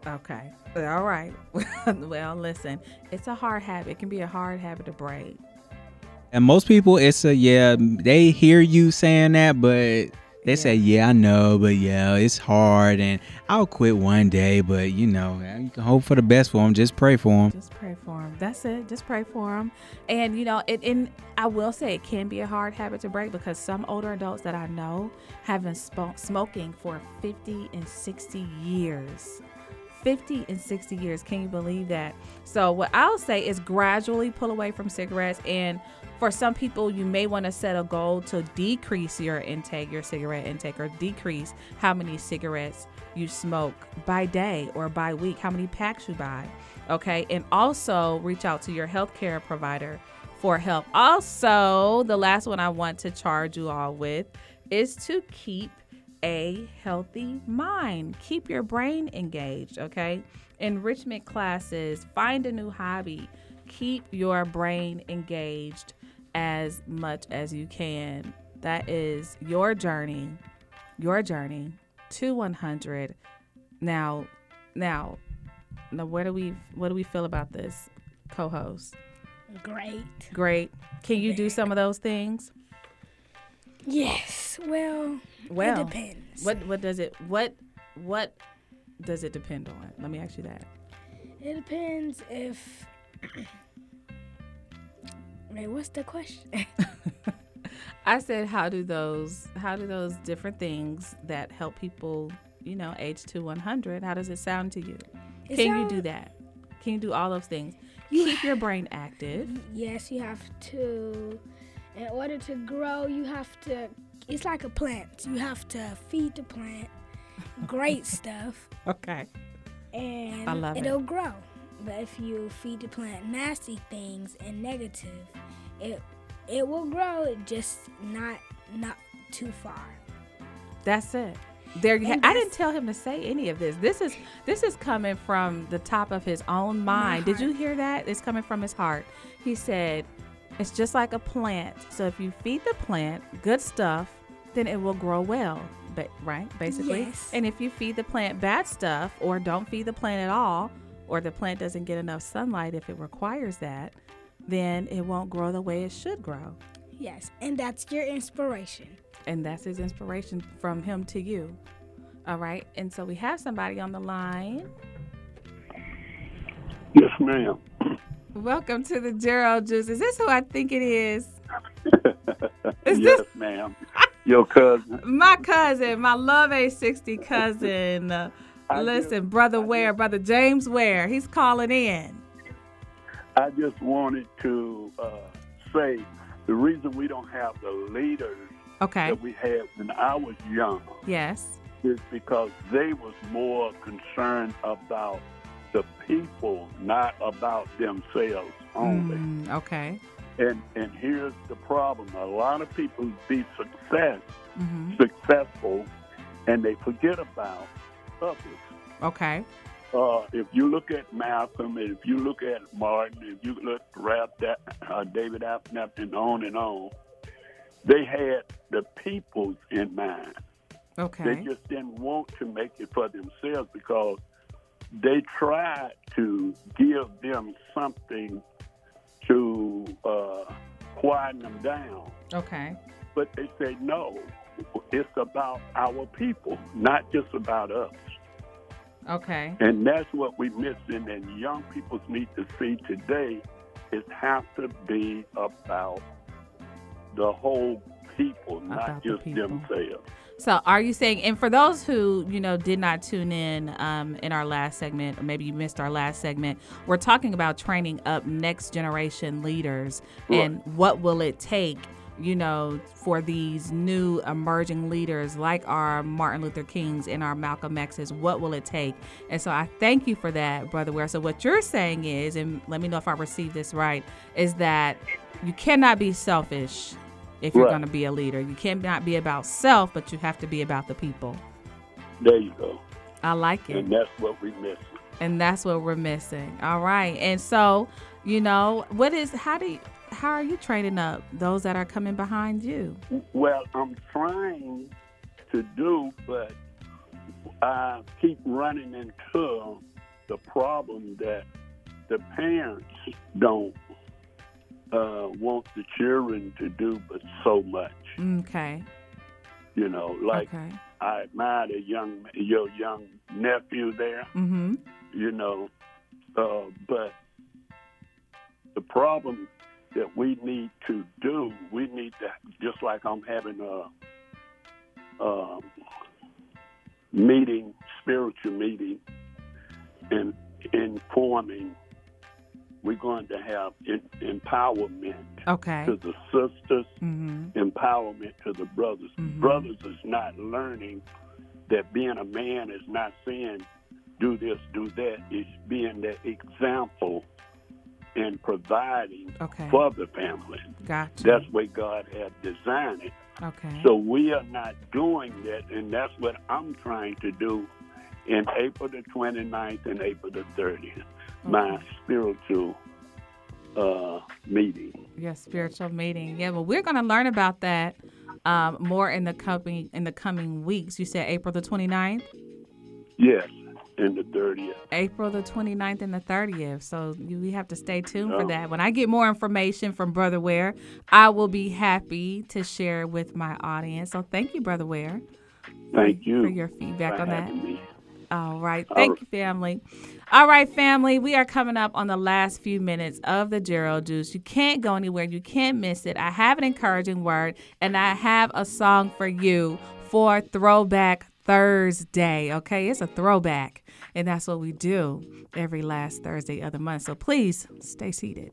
S6: Okay. All right. (laughs) well, listen, it's a hard habit. It can be a hard habit to break.
S12: And most people, it's a yeah. They hear you saying that, but they say, "Yeah, I know, but yeah, it's hard, and I'll quit one day." But you know, you can hope for the best for them. Just pray for them.
S6: Just pray for them. That's it. Just pray for them. And you know, it. And I will say, it can be a hard habit to break because some older adults that I know have been smoking for 50 and 60 years. 50 and 60 years. Can you believe that? So, what I'll say is gradually pull away from cigarettes. And for some people, you may want to set a goal to decrease your intake, your cigarette intake, or decrease how many cigarettes you smoke by day or by week, how many packs you buy. Okay. And also reach out to your healthcare provider for help. Also, the last one I want to charge you all with is to keep a healthy mind. Keep your brain engaged, okay? Enrichment classes, find a new hobby. Keep your brain engaged as much as you can. That is your journey, your journey to 100. Now, now, now, where do we what do we feel about this, co-host?
S7: Great.
S6: Great. Can you do some of those things?
S7: Yes. Well,
S6: Well,
S7: it depends.
S6: What what does it what what does it depend on? Let me ask you that.
S7: It depends if. (coughs) Wait, what's the question? (laughs)
S6: I said how do those how do those different things that help people, you know, age to 100, how does it sound to you?
S7: It
S6: Can you do that? Can you do all those things? You Keep your brain active.
S7: yes, you have to. In order to grow, you have to. It's like a plant. You have to feed the plant great (laughs) stuff,
S6: Okay.
S7: and
S6: I love it.
S7: it'll grow. But if you feed the plant nasty things and negative, it it will grow. It just not not too far.
S6: That's it. There you ha- I didn't tell him to say any of this. This is this is coming from the top of his own mind. Did you hear that? It's coming from his heart. He said, "It's just like a plant. So if you feed the plant good stuff, then it will grow well." But right, basically.
S7: Yes.
S6: And if you feed the plant bad stuff or don't feed the plant at all, or the plant doesn't get enough sunlight if it requires that, then it won't grow the way it should grow.
S7: Yes, and that's your inspiration.
S6: And that's his inspiration from him to you. All right. And so we have somebody on the line.
S8: Yes, ma'am.
S6: Welcome to the Gero Juice. Is this who I think it is? (laughs) Is
S8: yes,
S6: this
S8: ma'am. Your cousin. (laughs)
S6: my cousin, my Love 860 cousin? (laughs) Listen, Brother Ware, Brother James Ware, he's calling in.
S8: I just wanted to uh, say the reason we don't have the leaders
S6: Okay.
S8: that we had when I was young
S6: Yes.
S8: is because they was more concerned about the people, not about themselves only.
S6: Mm, okay.
S8: And and here's the problem: a lot of people be success
S6: hmm
S8: successful, and they forget about others.
S6: Okay.
S8: Uh, if you look at Malcolm, if you look at Martin, if you look at uh, David Abnett, and on and on, they had the peoples in mind.
S6: Okay.
S8: They just didn't want to make it for themselves because they tried to give them something to uh, quieten them down.
S6: Okay.
S8: But they say, no, it's about our people, not just about us.
S6: Okay.
S8: And that's what we're missing, and young people need to see today. It has to be about the whole people, not
S6: About the
S8: just
S6: people.
S8: themselves.
S6: So, are you saying, and for those who you know did not tune in um, in our last segment, or maybe you missed our last segment, we're talking about training up next generation leaders and what will it take you know, for these new emerging leaders like our Martin Luther Kings and our Malcolm X's? What will it take? And so I thank you for that, Brother Ware. So what you're saying is, and let me know if I received this right, is that you cannot be selfish if you're
S8: Right.
S6: going to be a leader. You cannot be about self, but you have to be about the people.
S8: There you go.
S6: I like it.
S8: And that's what we miss.
S6: and that's what we're missing. All right. And so, you know, what is how do you how are you training up those that are coming behind you?
S8: Well, I'm trying to do, but I keep running into the problem that the parents don't uh, want the children to do but so much.
S6: Okay.
S8: You know, like
S6: Okay.
S8: I admire the young your young nephew there.
S6: Mhm.
S8: You know, uh, but the problem that we need to do, we need to just like I'm having a um, meeting, spiritual meeting, and informing. We're going to have empowerment
S6: Okay.
S8: to the sisters,
S6: Mhm.
S8: empowerment to the brothers. Brothers is not learning that being a man is not saying do this, do that. It's being that example and providing
S6: Okay.
S8: for the family.
S6: Gotcha.
S8: That's where God had designed it.
S6: Okay.
S8: So we are not doing that, and that's what I'm trying to do in April the 29th and April the 30th, my spiritual uh, meeting.
S6: Your spiritual meeting. Yeah, well we're gonna learn about that um, more in the coming in the coming weeks. You said April the 29th?
S8: Yes, and the 30th.
S6: April the 29th and the 30th. So you, we have to stay tuned for
S8: Oh.
S6: that. When I get more information from Brother Ware, I will be happy to share with my audience. So thank you, Brother Ware.
S8: Thank you
S6: for your feedback on that.
S8: me.
S6: All right. Thank you, family. All right, family. We are coming up on the last few minutes of the Gero Juice. You can't go anywhere. You can't miss it. I have an encouraging word, and I have a song for you for Throwback Thursday. Okay, it's a throwback, and that's what we do every last Thursday of the month. So please stay seated.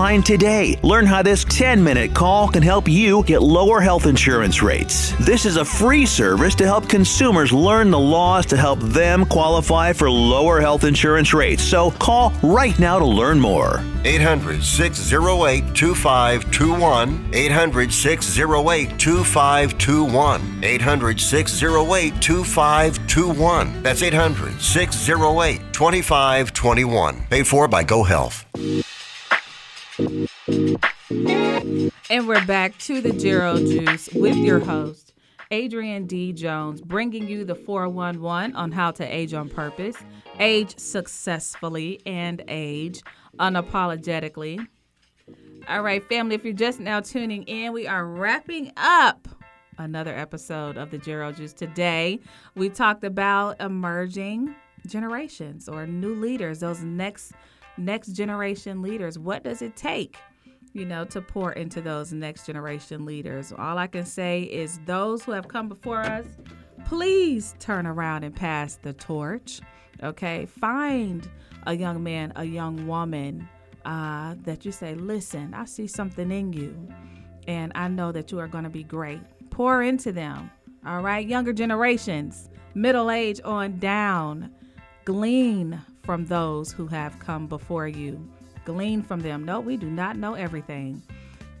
S13: today. Learn how this 10 minute call can help you get lower health insurance rates. This is a free service to help consumers learn the laws to help them qualify for lower health insurance rates. So call right now to learn more.
S11: 800 608 2521. 800 608 2521. 800 608 2521. That's 800 608 2521. Paid for by Go
S6: And we're back to the Gero Juice with your host, Adrianne D. Jones, bringing you the 411 on how to age on purpose, age successfully, and age unapologetically. All right, family, if you're just now tuning in, we are wrapping up another episode of the Gero Juice. Today, we talked about emerging generations or new leaders, those next next generation leaders. What does it take? You know, to pour into those next generation leaders. All I can say is those who have come before us, please turn around and pass the torch. Okay, find a young man, a young woman uh, that you say, listen, I see something in you, and I know that you are going to be great. Pour into them. All right, younger generations, middle age on down, glean from those who have come before you glean from them. No, we do not know everything,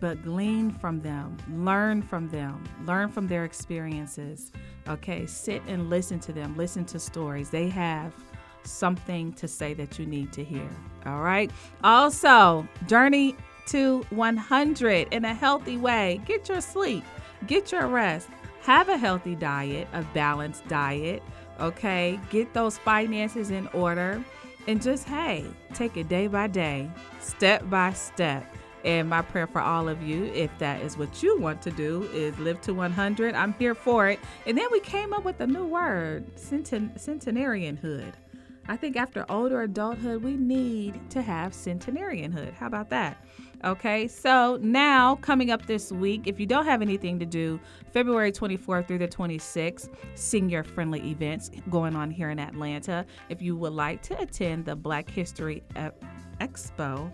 S6: but glean from them, learn from them, learn from their experiences. Okay, sit and listen to them, listen to stories. They have something to say that you need to hear. All right. Also, journey to 100 in a healthy way. Get your sleep, get your rest, have a healthy diet, a balanced diet. Okay, get those finances in order and just hey, take it day by day, step by step, And my prayer for all of you, if that is what you want to do, is live to 100. I'm here for it. And then we came up with a new word, centen- centenarianhood. I think after older adulthood, we need to have centenarianhood. How about that? Okay, so now coming up this week, if you don't have anything to do, February 24th through the 26th, senior friendly events going on here in Atlanta. If you would like to attend the Black History Expo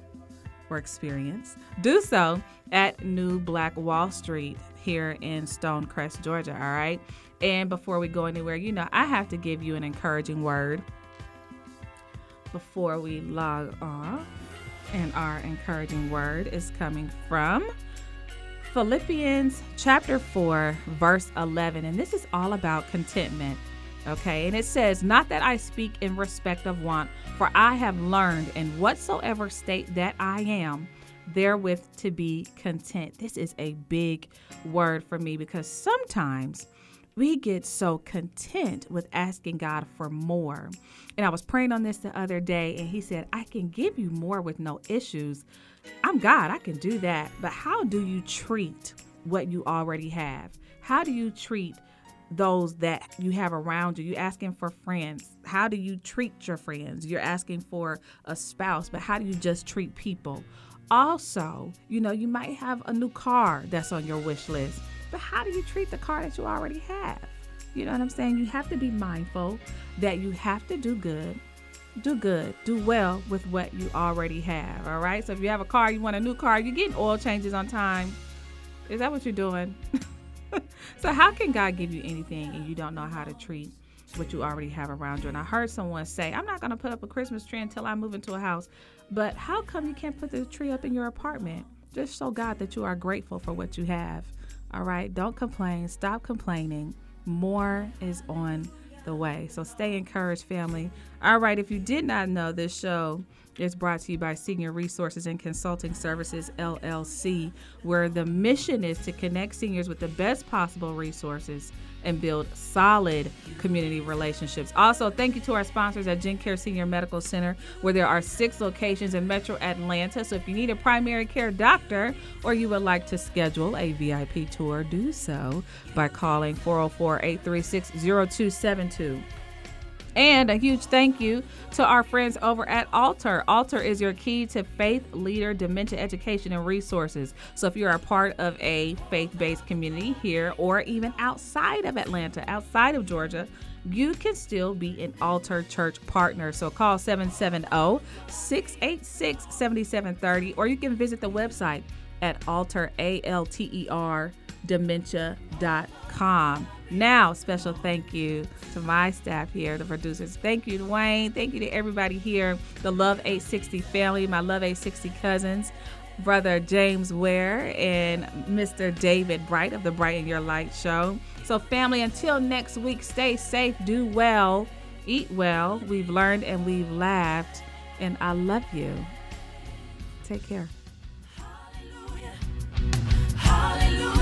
S6: or experience, do so at New Black Wall Street here in Stonecrest, Georgia. All right. And before we go anywhere, you know, I have to give you an encouraging word before we log off. And our encouraging word is coming from Philippians chapter 4, verse 11. And this is all about contentment. Okay, and it says, Not that I speak in respect of want, for I have learned in whatsoever state that I am, therewith to be content. This is a big word for me because sometimes we get so content with asking God for more. And I was praying on this the other day, and He said, I can give you more with no issues. I'm God, I can do that. But how do you treat what you already have? How do you treat those that you have around you? You're asking for friends. How do you treat your friends? You're asking for a spouse, but how do you just treat people? Also, you know, you might have a new car that's on your wish list but how do you treat the car that you already have? You know what I'm saying? You have to be mindful that you have to do good, do good, do well with what you already have. All right. So if you have a car, you want a new car, you're getting oil changes on time. Is that what you're doing? (laughs) so how can God give you anything and you don't know how to treat what you already have around you? And I heard someone say, I'm not going to put up a Christmas tree until I move into a house. But how come you can't put the tree up in your apartment? Just show God that you are grateful for what you have. All right, don't complain. Stop complaining. More is on the way. So stay encouraged, family. All right, if you did not know, this show is brought to you by Senior Resources and Consulting Services LLC, where the mission is to connect seniors with the best possible resources and build solid community relationships. Also, thank you to our sponsors at GenCare Senior Medical Center, where there are six locations in Metro Atlanta. So if you need a primary care doctor or you would like to schedule a VIP tour, do so by calling 404 836 0272. And a huge thank you to our friends over at Alter. Alter is your key to faith leader dementia education and resources. So if you're a part of a faith based community here or even outside of Atlanta, outside of Georgia, you can still be an Alter Church partner. So call 770 686 7730 or you can visit the website at alter, A L T E R, dementia.com. Now, special thank you to my staff here, the producers. Thank you to Wayne. Thank you to everybody here, the Love 860 family, my Love 860 cousins, brother James Ware, and Mr. David Bright of the Bright in Your Light show. So, family, until next week, stay safe, do well, eat well. We've learned and we've laughed, and I love you. Take care. Hallelujah. Hallelujah.